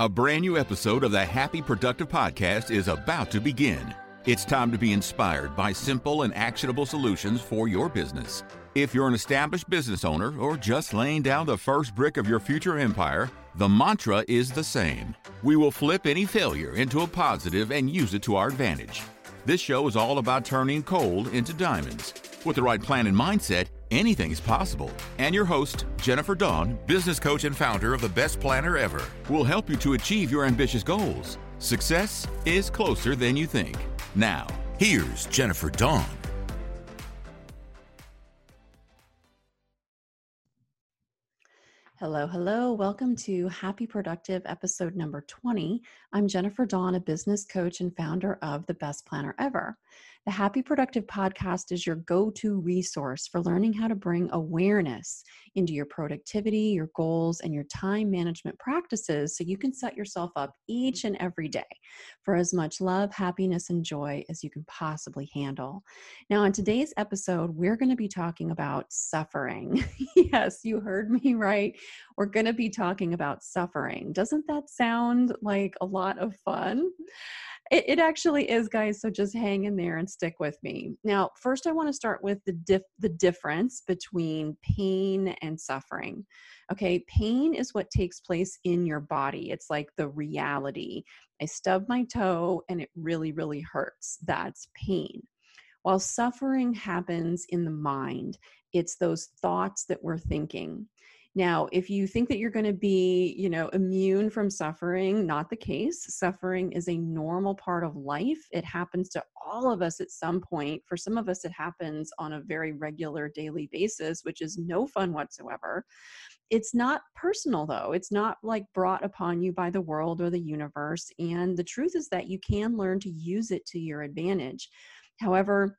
A brand new episode of the Happy Productive Podcast is about to begin. It's time to be inspired by simple and actionable solutions for your business. If you're an established business owner or just laying down the first brick of your future empire, the mantra is the same. We will flip any failure into a positive and use it to our advantage. This show is all about turning coal into diamonds. With the right plan and mindset, anything is possible. And your host, Jennifer Dawn, business coach and founder of the Best Planner Ever, will help you to achieve your ambitious goals. Success is closer than you think. Now, here's Jennifer Dawn. Hello, hello. Welcome to Happy Productive episode number 20. I'm Jennifer Dawn, a business coach and founder of The Best Planner Ever. The Happy Productive podcast is your go to resource for learning how to bring awareness into your productivity, your goals, and your time management practices so you can set yourself up each and every day for as much love, happiness, and joy as you can possibly handle. Now, in today's episode, we're going to be talking about suffering. yes, you heard me right. We're going to be talking about suffering. Doesn't that sound like a lot of fun? It, it, actually is, guys. So just hang in there and stick with me. Now, first, I want to start with the dif- the difference between pain and suffering. Okay, pain is what takes place in your body. It's like the reality. I stub my toe and it really, really hurts. That's pain. While suffering happens in the mind, it's those thoughts that we're thinking. Now, if you think that you're going to be, you know, immune from suffering, not the case. Suffering is a normal part of life. It happens to all of us at some point. For some of us, it happens on a very regular daily basis, which is no fun whatsoever. It's not personal, though. It's not like brought upon you by the world or the universe. And the truth is that you can learn to use it to your advantage. However,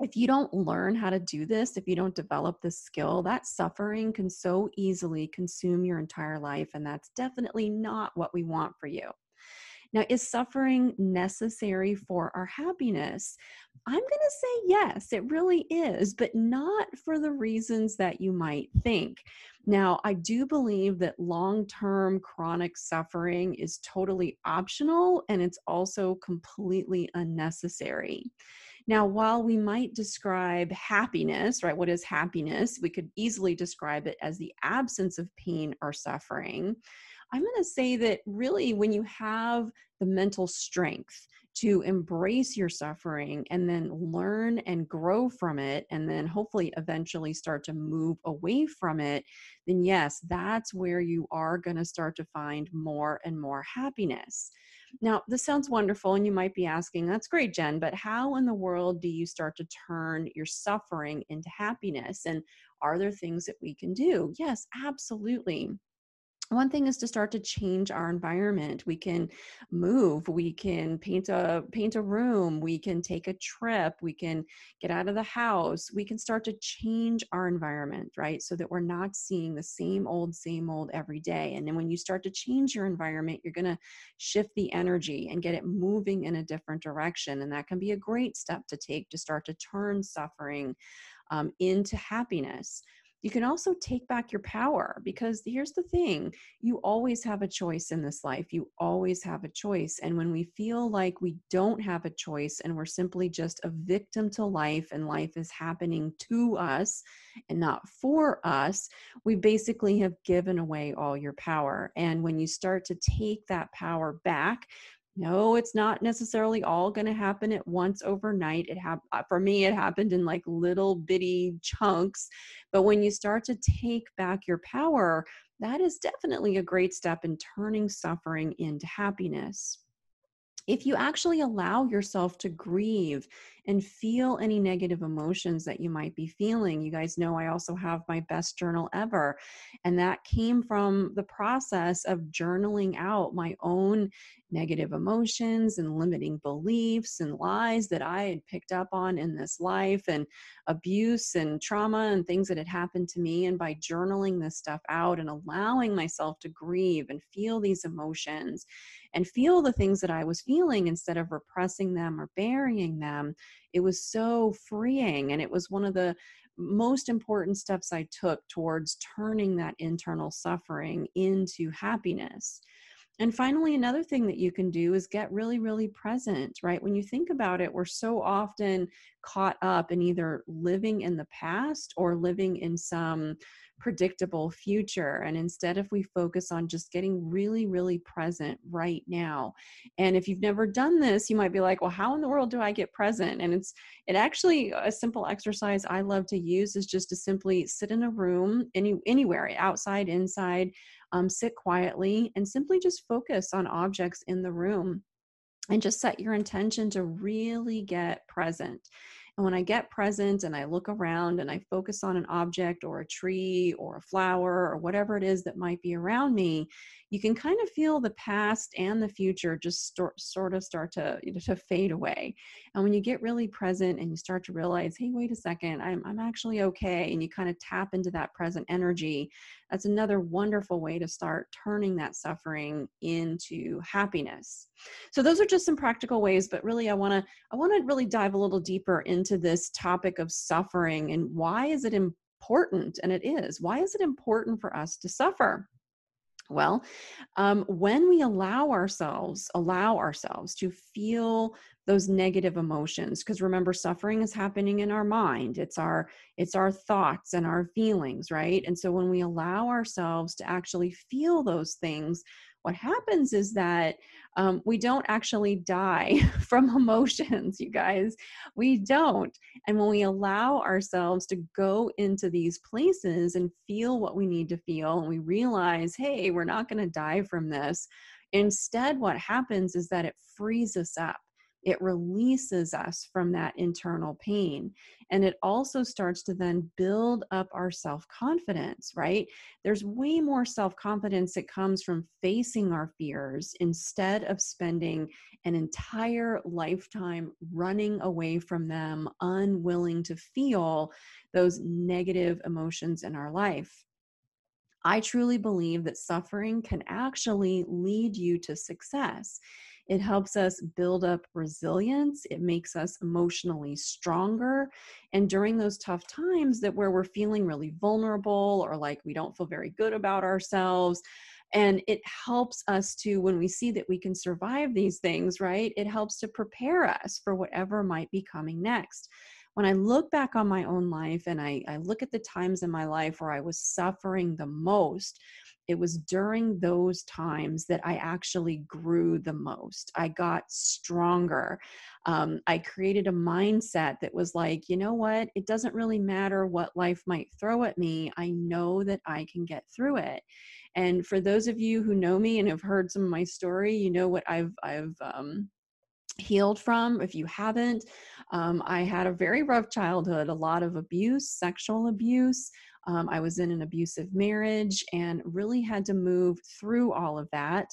if you don't learn how to do this, if you don't develop this skill, that suffering can so easily consume your entire life. And that's definitely not what we want for you. Now, is suffering necessary for our happiness? I'm going to say yes, it really is, but not for the reasons that you might think. Now, I do believe that long term chronic suffering is totally optional and it's also completely unnecessary. Now, while we might describe happiness, right, what is happiness? We could easily describe it as the absence of pain or suffering. I'm going to say that really, when you have the mental strength to embrace your suffering and then learn and grow from it, and then hopefully eventually start to move away from it, then yes, that's where you are going to start to find more and more happiness. Now, this sounds wonderful, and you might be asking, that's great, Jen, but how in the world do you start to turn your suffering into happiness? And are there things that we can do? Yes, absolutely one thing is to start to change our environment. We can move we can paint a paint a room we can take a trip we can get out of the house. We can start to change our environment right? So that we're not seeing the same old same old every day. And then when you start to change your environment you're going to shift the energy and get it moving in a different direction. And that can be a great step to take to start to turn suffering um, into happiness you can also take back your power because here's the thing you always have a choice in this life. You always have a choice. And when we feel like we don't have a choice and we're simply just a victim to life and life is happening to us and not for us, we basically have given away all your power. And when you start to take that power back, no it's not necessarily all going to happen at once overnight it hap- uh, for me it happened in like little bitty chunks but when you start to take back your power that is definitely a great step in turning suffering into happiness if you actually allow yourself to grieve and feel any negative emotions that you might be feeling. You guys know I also have my best journal ever. And that came from the process of journaling out my own negative emotions and limiting beliefs and lies that I had picked up on in this life and abuse and trauma and things that had happened to me. And by journaling this stuff out and allowing myself to grieve and feel these emotions and feel the things that I was feeling instead of repressing them or burying them, it was so freeing. And it was one of the most important steps I took towards turning that internal suffering into happiness. And finally, another thing that you can do is get really, really present, right? When you think about it, we're so often caught up in either living in the past or living in some predictable future. And instead, if we focus on just getting really, really present right now. And if you've never done this, you might be like, well, how in the world do I get present? And it's it actually a simple exercise I love to use is just to simply sit in a room, any anywhere, outside, inside um, sit quietly and simply just focus on objects in the room and just set your intention to really get present. And when I get present and I look around and I focus on an object or a tree or a flower or whatever it is that might be around me, you can kind of feel the past and the future just start, sort of start to, to fade away. And when you get really present and you start to realize, hey, wait a second, I'm, I'm actually okay, and you kind of tap into that present energy, that's another wonderful way to start turning that suffering into happiness. So those are just some practical ways, but really I want to I want to really dive a little deeper into this topic of suffering and why is it important and it is. Why is it important for us to suffer? Well, um, when we allow ourselves, allow ourselves to feel those negative emotions, because remember, suffering is happening in our mind. It's our it's our thoughts and our feelings, right? And so when we allow ourselves to actually feel those things, what happens is that um, we don't actually die from emotions, you guys. We don't. And when we allow ourselves to go into these places and feel what we need to feel, and we realize, hey, we're not going to die from this, instead, what happens is that it frees us up it releases us from that internal pain. And it also starts to then build up our self confidence, right? There's way more self confidence that comes from facing our fears instead of spending an entire lifetime running away from them, unwilling to feel those negative emotions in our life. I truly believe that suffering can actually lead you to success. It helps us build up resilience. It makes us emotionally stronger. And during those tough times that where we're feeling really vulnerable or like we don't feel very good about ourselves, and it helps us to when we see that we can survive these things right it helps to prepare us for whatever might be coming next when i look back on my own life and I, I look at the times in my life where i was suffering the most it was during those times that I actually grew the most. I got stronger. Um, I created a mindset that was like, you know what? It doesn't really matter what life might throw at me. I know that I can get through it. And for those of you who know me and have heard some of my story, you know what I've I've um, healed from. If you haven't, um, I had a very rough childhood, a lot of abuse, sexual abuse. Um, I was in an abusive marriage and really had to move through all of that.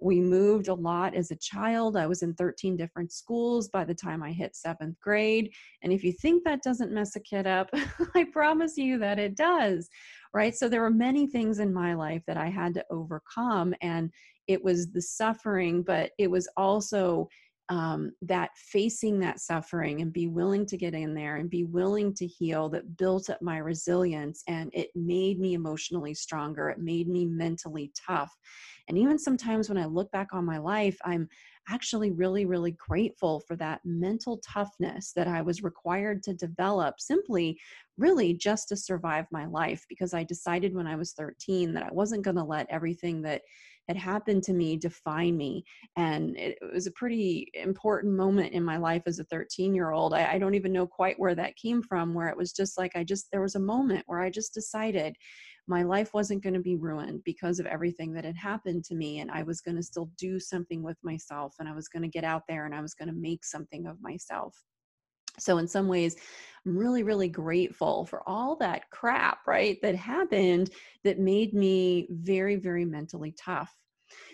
We moved a lot as a child. I was in 13 different schools by the time I hit seventh grade. And if you think that doesn't mess a kid up, I promise you that it does, right? So there were many things in my life that I had to overcome. And it was the suffering, but it was also um, that facing that suffering and be willing to get in there and be willing to heal that built up my resilience and it made me emotionally stronger it made me mentally tough. And even sometimes when i look back on my life i'm actually really really grateful for that mental toughness that i was required to develop simply really just to survive my life because i decided when i was 13 that i wasn't going to let everything that had happened to me define me. And it, was a pretty important moment in my life as a 13 year old. I, I don't even know quite where that came from, where it was just like, I just, there was a moment where I just decided my life wasn't going to be ruined because of everything that had happened to me. And I was going to still do something with myself and I was going to get out there and I was going to make something of myself. So, in some ways, I'm really, really grateful for all that crap, right, that happened that made me very, very mentally tough.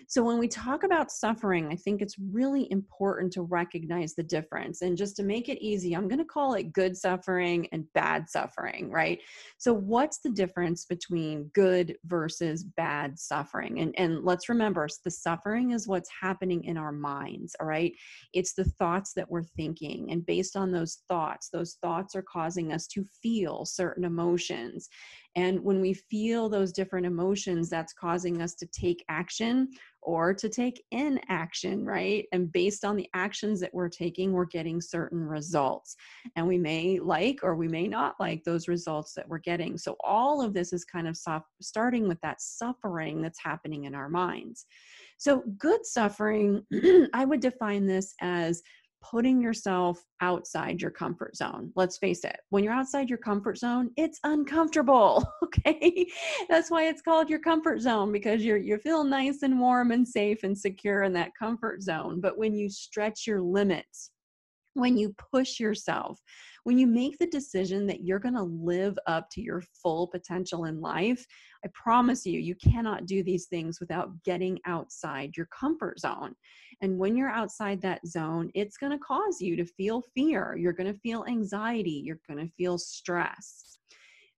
So, when we talk about suffering, I think it's really important to recognize the difference. And just to make it easy, I'm going to call it good suffering and bad suffering, right? So, what's the difference between good versus bad suffering? And, and let's remember the suffering is what's happening in our minds, all right? It's the thoughts that we're thinking. And based on those thoughts, those thoughts are causing us to feel certain emotions. And when we feel those different emotions, that's causing us to take action or to take in action, right? And based on the actions that we're taking, we're getting certain results. And we may like or we may not like those results that we're getting. So all of this is kind of soft, starting with that suffering that's happening in our minds. So good suffering, I would define this as putting yourself outside your comfort zone. Let's face it, when you're outside your comfort zone, it's uncomfortable. Okay. That's why it's called your comfort zone because you're you feel nice and warm and safe and secure in that comfort zone. But when you stretch your limits, when you push yourself, when you make the decision that you're going to live up to your full potential in life, I promise you, you cannot do these things without getting outside your comfort zone. And when you're outside that zone, it's going to cause you to feel fear. You're going to feel anxiety. You're going to feel stress.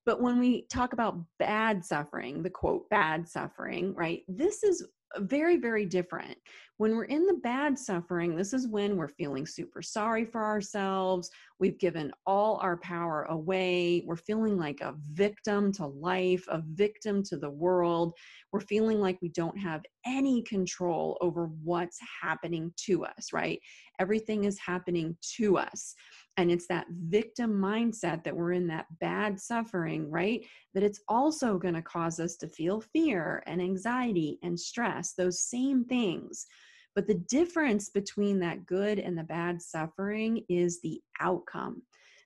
But when we talk about bad suffering, the quote, bad suffering, right, this is very, very different. When we're in the bad suffering, this is when we're feeling super sorry for ourselves. We've given all our power away. We're feeling like a victim to life, a victim to the world. We're feeling like we don't have any control over what's happening to us, right? Everything is happening to us. And it's that victim mindset that we're in that bad suffering, right? That it's also going to cause us to feel fear and anxiety and stress, those same things. But the difference between that good and the bad suffering is the outcome.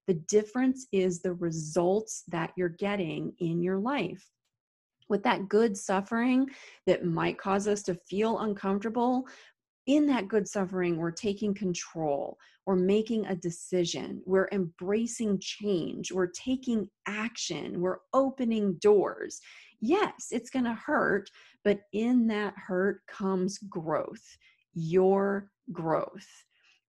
The difference is the results that you're getting in your life. With that good suffering that might cause us to feel uncomfortable, in that good suffering, we're taking control, we're making a decision, we're embracing change, we're taking action, we're opening doors. Yes, it's going to hurt, but in that hurt comes growth your growth.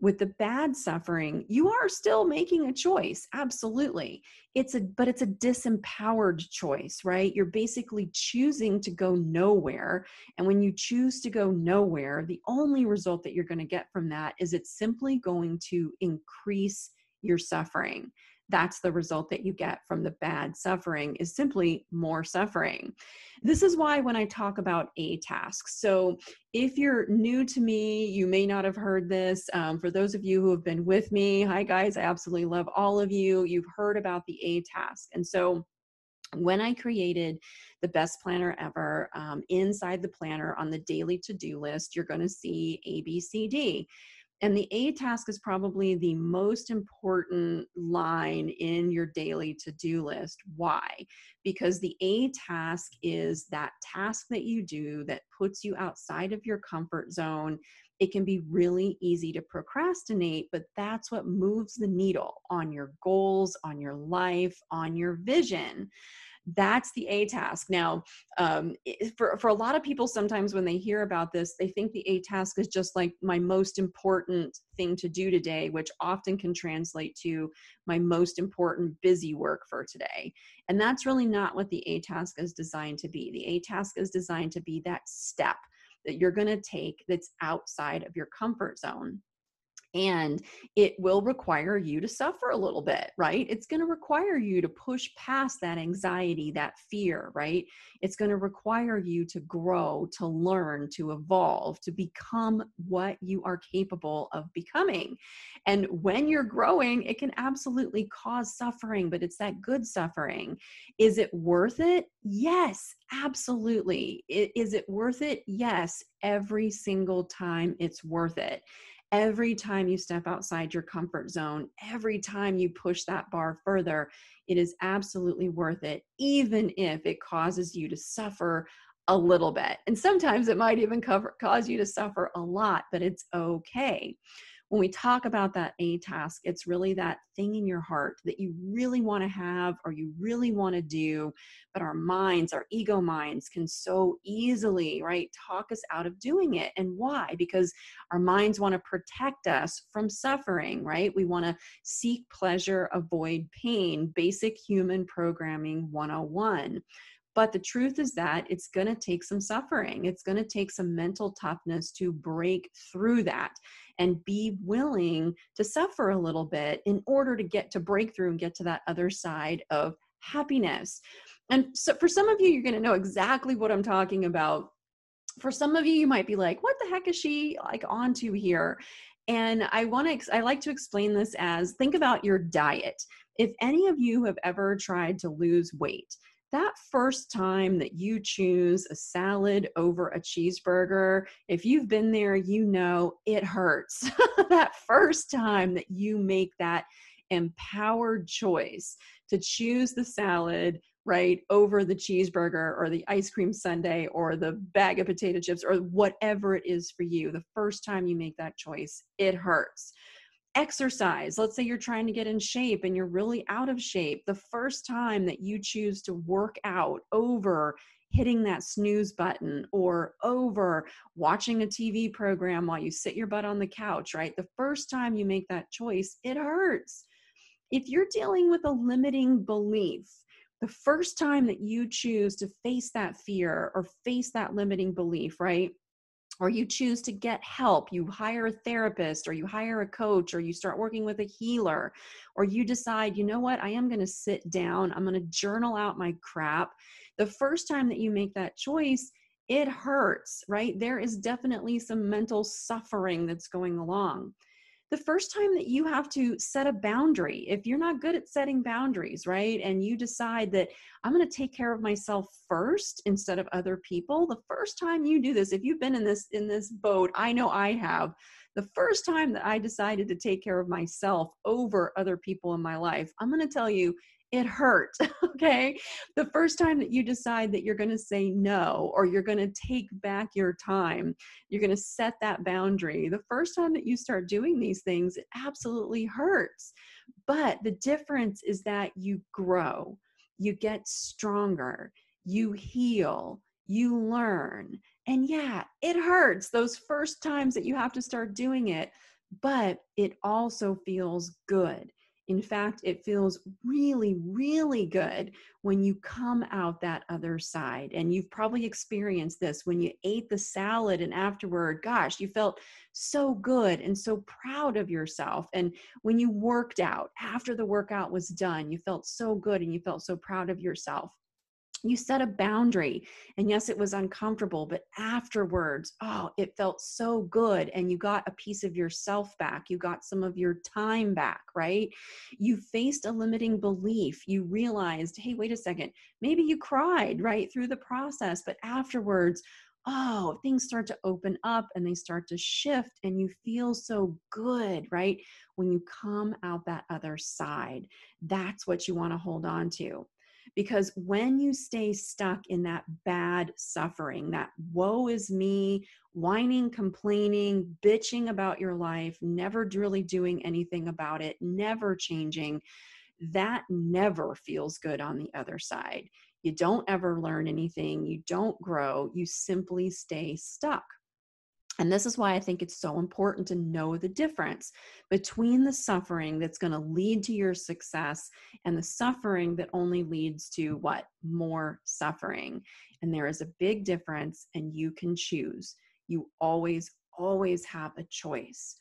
With the bad suffering, you are still making a choice. Absolutely. It's a but it's a disempowered choice, right? You're basically choosing to go nowhere. And when you choose to go nowhere, the only result that you're going to get from that is it's simply going to increase your suffering that's the result that you get from the bad suffering is simply more suffering. This is why when I talk about A task, so if you're new to me, you may not have heard this. Um, for those of you who have been with me, hi guys, I absolutely love all of you. You've heard about the A task. And so when I created the best planner ever, um, inside the planner on the daily to do list, you're going to see A, B, C, D. And the A task is probably the most important line in your daily to do list. Why? Because the A task is that task that you do that puts you outside of your comfort zone. It can be really easy to procrastinate, but that's what moves the needle on your goals, on your life, on your vision that's the a task. Now um, for, for a lot of people sometimes when they hear about this they think the a task is just like my most important thing to do today which often can translate to my most important busy work for today. And that's really not what the a task is designed to be. The a task is designed to be that step that you're going to take that's outside of your comfort zone and it will require you to suffer a little bit, right? It's going to require you to push past that anxiety, that fear, right? It's going to require you to grow, to learn, to evolve, to become what you are capable of becoming. And when you're growing, it can absolutely cause suffering, but it's that good suffering. Is it worth it? Yes, absolutely. Is it worth it? Yes, every single time it's worth it every time you step outside your comfort zone, every time you push that bar further, it is absolutely worth it, even if it causes you to suffer a little bit. And sometimes it might even cover, cause you to suffer a lot, but it's okay when we talk about that A task, it's really that thing in your heart that you really want to have or you really want to do, but our minds, our ego minds, can so easily, right, talk us out of doing it. And why? Because our minds want to protect us from suffering, right? We want to seek pleasure, avoid pain, basic human programming 101. But the truth is that it's going to take some suffering. It's going to take some mental toughness to break through that and be willing to suffer a little bit in order to get to breakthrough and get to that other side of happiness. And so for some of you, you're going to know exactly what I'm talking about for some of you, you might be like, what the heck is she like onto here? And I want to, I like to explain this as think about your diet. If any of you have ever tried to lose weight, that first time that you choose a salad over a cheeseburger, if you've been there, you know it hurts. that first time that you make that empowered choice to choose the salad right over the cheeseburger or the ice cream sundae or the bag of potato chips or whatever it is for you the first time you make that choice it hurts exercise let's say you're trying to get in shape and you're really out of shape the first time that you choose to work out over hitting that snooze button or over watching a TV program while you sit your butt on the couch, right? The first time you make that choice, it hurts. If you're dealing with a limiting belief, the first time that you choose to face that fear or face that limiting belief, right? Or you choose to get help, you hire a therapist or you hire a coach or you start working with a healer, or you decide, you know what, I am going to sit down, I'm going to journal out my crap. The first time that you make that choice, it hurts, right? There is definitely some mental suffering that's going along the first time that you have to set a boundary, if you're not good at setting boundaries, right? And you decide that I'm going to take care of myself first instead of other people, the first time you do this, if you've been in this in this boat, I know I have, the first time that I decided to take care of myself over other people in my life, I'm going to tell you it hurt. Okay. The first time that you decide that you're going to say no or you're going to take back your time, you're going to set that boundary. The first time that you start doing these things, it absolutely hurts. But the difference is that you grow, you get stronger, you heal, you learn. And yeah, it hurts those first times that you have to start doing it, but it also feels good in fact, it feels really, really good when you come out that other side. And you've probably experienced this when you ate the salad and afterward, gosh, you felt so good and so proud of yourself. And when you worked out, after the workout was done, you felt so good and you felt so proud of yourself you set a boundary and yes it was uncomfortable but afterwards oh it felt so good and you got a piece of yourself back you got some of your time back right you faced a limiting belief you realized hey wait a second maybe you cried right through the process but afterwards oh, things start to open up and they start to shift, and you feel so good, right? When you come out that other side, that's what you want to hold on to. Because when you stay stuck in that bad suffering, that woe is me, whining, complaining, bitching about your life, never really doing anything about it, never changing, that never feels good on the other side. You don't ever learn anything, you don't grow, you simply stay stuck. And this is why I think it's so important to know the difference between the suffering that's going to lead to your success and the suffering that only leads to what? More suffering. And there is a big difference, and you can choose. You always, always have a choice.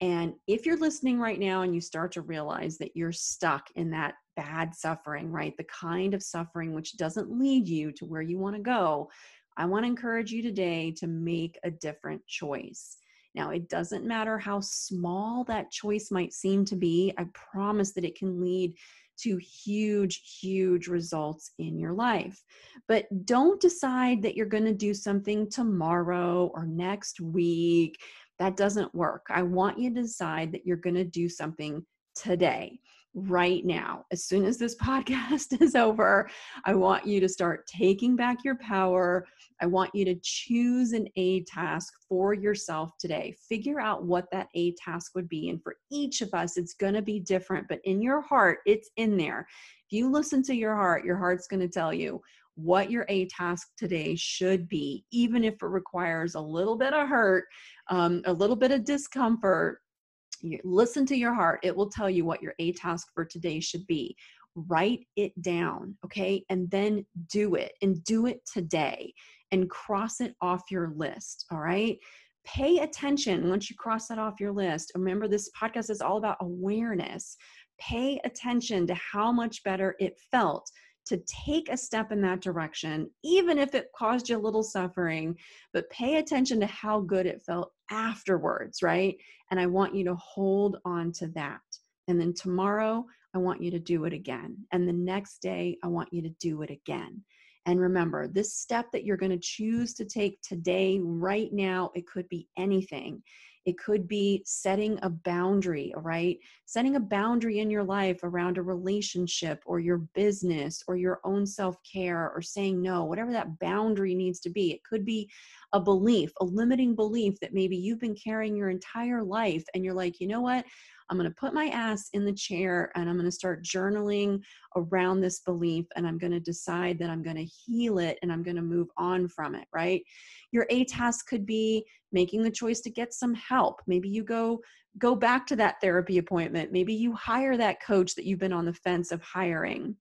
And if you're listening right now and you start to realize that you're stuck in that bad suffering, right? The kind of suffering which doesn't lead you to where you want to go, I want to encourage you today to make a different choice. Now, it doesn't matter how small that choice might seem to be, I promise that it can lead to huge, huge results in your life. But don't decide that you're going to do something tomorrow or next week. That doesn't work. I want you to decide that you're going to do something today right now. As soon as this podcast is over, I want you to start taking back your power. I want you to choose an A task for yourself today. Figure out what that A task would be. And for each of us, it's going to be different, but in your heart, it's in there. If you listen to your heart, your heart's going to tell you what your A task today should be, even if it requires a little bit of hurt, um, a little bit of discomfort you listen to your heart it will tell you what your a task for today should be. Write it down okay? And then do it and do it today and cross it off your list all right? Pay attention once you cross that off your list remember this podcast is all about awareness. Pay attention to how much better it felt to take a step in that direction, even if it caused you a little suffering, but pay attention to how good it felt afterwards, right? And I want you to hold on to that. And then tomorrow, I want you to do it again. And the next day, I want you to do it again. And remember, this step that you're going to choose to take today, right now, it could be anything. It could be setting a boundary, right? Setting a boundary in your life around a relationship or your business or your own self care or saying no, whatever that boundary needs to be. It could be a belief, a limiting belief that maybe you've been carrying your entire life and you're like, you know what? I'm going to put my ass in the chair and I'm going to start journaling around this belief and I'm going to decide that I'm going to heal it and I'm going to move on from it, right? Your A task could be making the choice to get some help. Maybe you go go back to that therapy appointment. Maybe you hire that coach that you've been on the fence of hiring.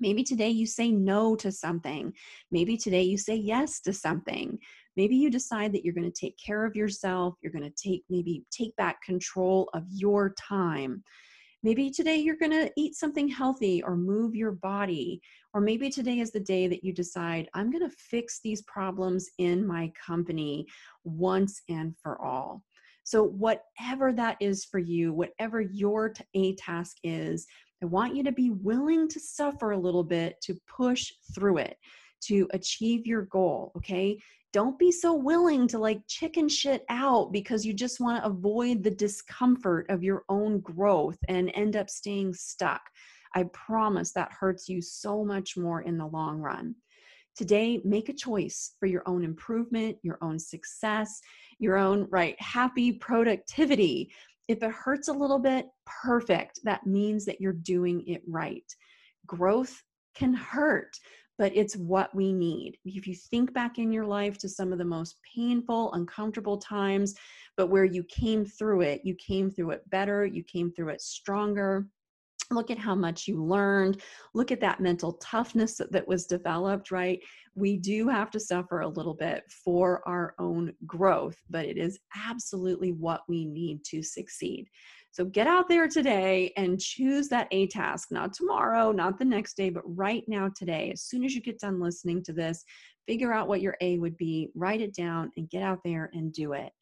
Maybe today you say no to something. Maybe today you say yes to something maybe you decide that you're going to take care of yourself you're going to take maybe take back control of your time. Maybe today you're going to eat something healthy or move your body or maybe today is the day that you decide i'm going to fix these problems in my company once and for all. So whatever that is for you whatever your a task is i want you to be willing to suffer a little bit to push through it to achieve your goal okay don't be so willing to like chicken shit out because you just want to avoid the discomfort of your own growth and end up staying stuck. I promise that hurts you so much more in the long run. Today, make a choice for your own improvement, your own success, your own right happy productivity. If it hurts a little bit, perfect. That means that you're doing it right. Growth can hurt, but it's what we need. If you think back in your life to some of the most painful, uncomfortable times, but where you came through it, you came through it better, you came through it stronger. Look at how much you learned. Look at that mental toughness that, that was developed, right? We do have to suffer a little bit for our own growth, but it is absolutely what we need to succeed. So get out there today and choose that A task, not tomorrow, not the next day, but right now today. As soon as you get done listening to this, figure out what your A would be, write it down, and get out there and do it.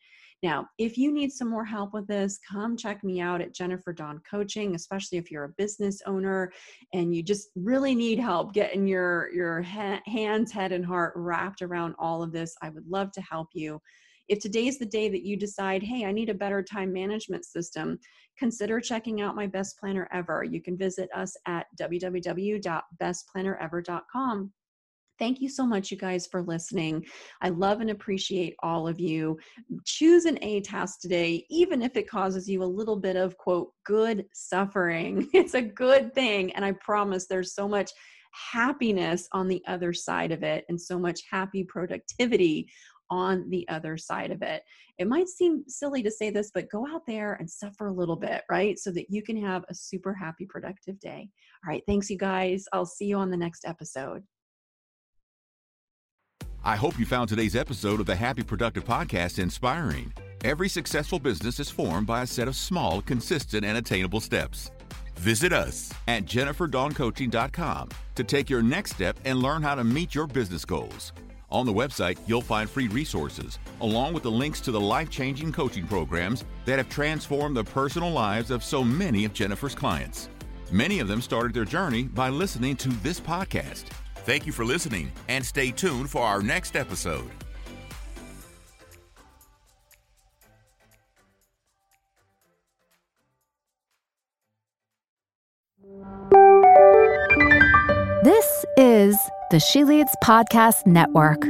Now, if you need some more help with this, come check me out at Jennifer Dawn Coaching, especially if you're a business owner and you just really need help getting your, your ha- hands, head, and heart wrapped around all of this. I would love to help you. If today is the day that you decide, hey, I need a better time management system, consider checking out my best planner ever. You can visit us at www.bestplannerever.com. Thank you so much, you guys, for listening. I love and appreciate all of you. Choose an A task today, even if it causes you a little bit of, quote, good suffering. It's a good thing. And I promise there's so much happiness on the other side of it and so much happy productivity on the other side of it. It might seem silly to say this, but go out there and suffer a little bit, right? So that you can have a super happy, productive day. All right. Thanks, you guys. I'll see you on the next episode. I hope you found today's episode of the Happy Productive Podcast inspiring. Every successful business is formed by a set of small, consistent, and attainable steps. Visit us at jenniferdawncoaching.com to take your next step and learn how to meet your business goals. On the website, you'll find free resources, along with the links to the life changing coaching programs that have transformed the personal lives of so many of Jennifer's clients. Many of them started their journey by listening to this podcast. Thank you for listening, and stay tuned for our next episode. This is the She Leads Podcast Network.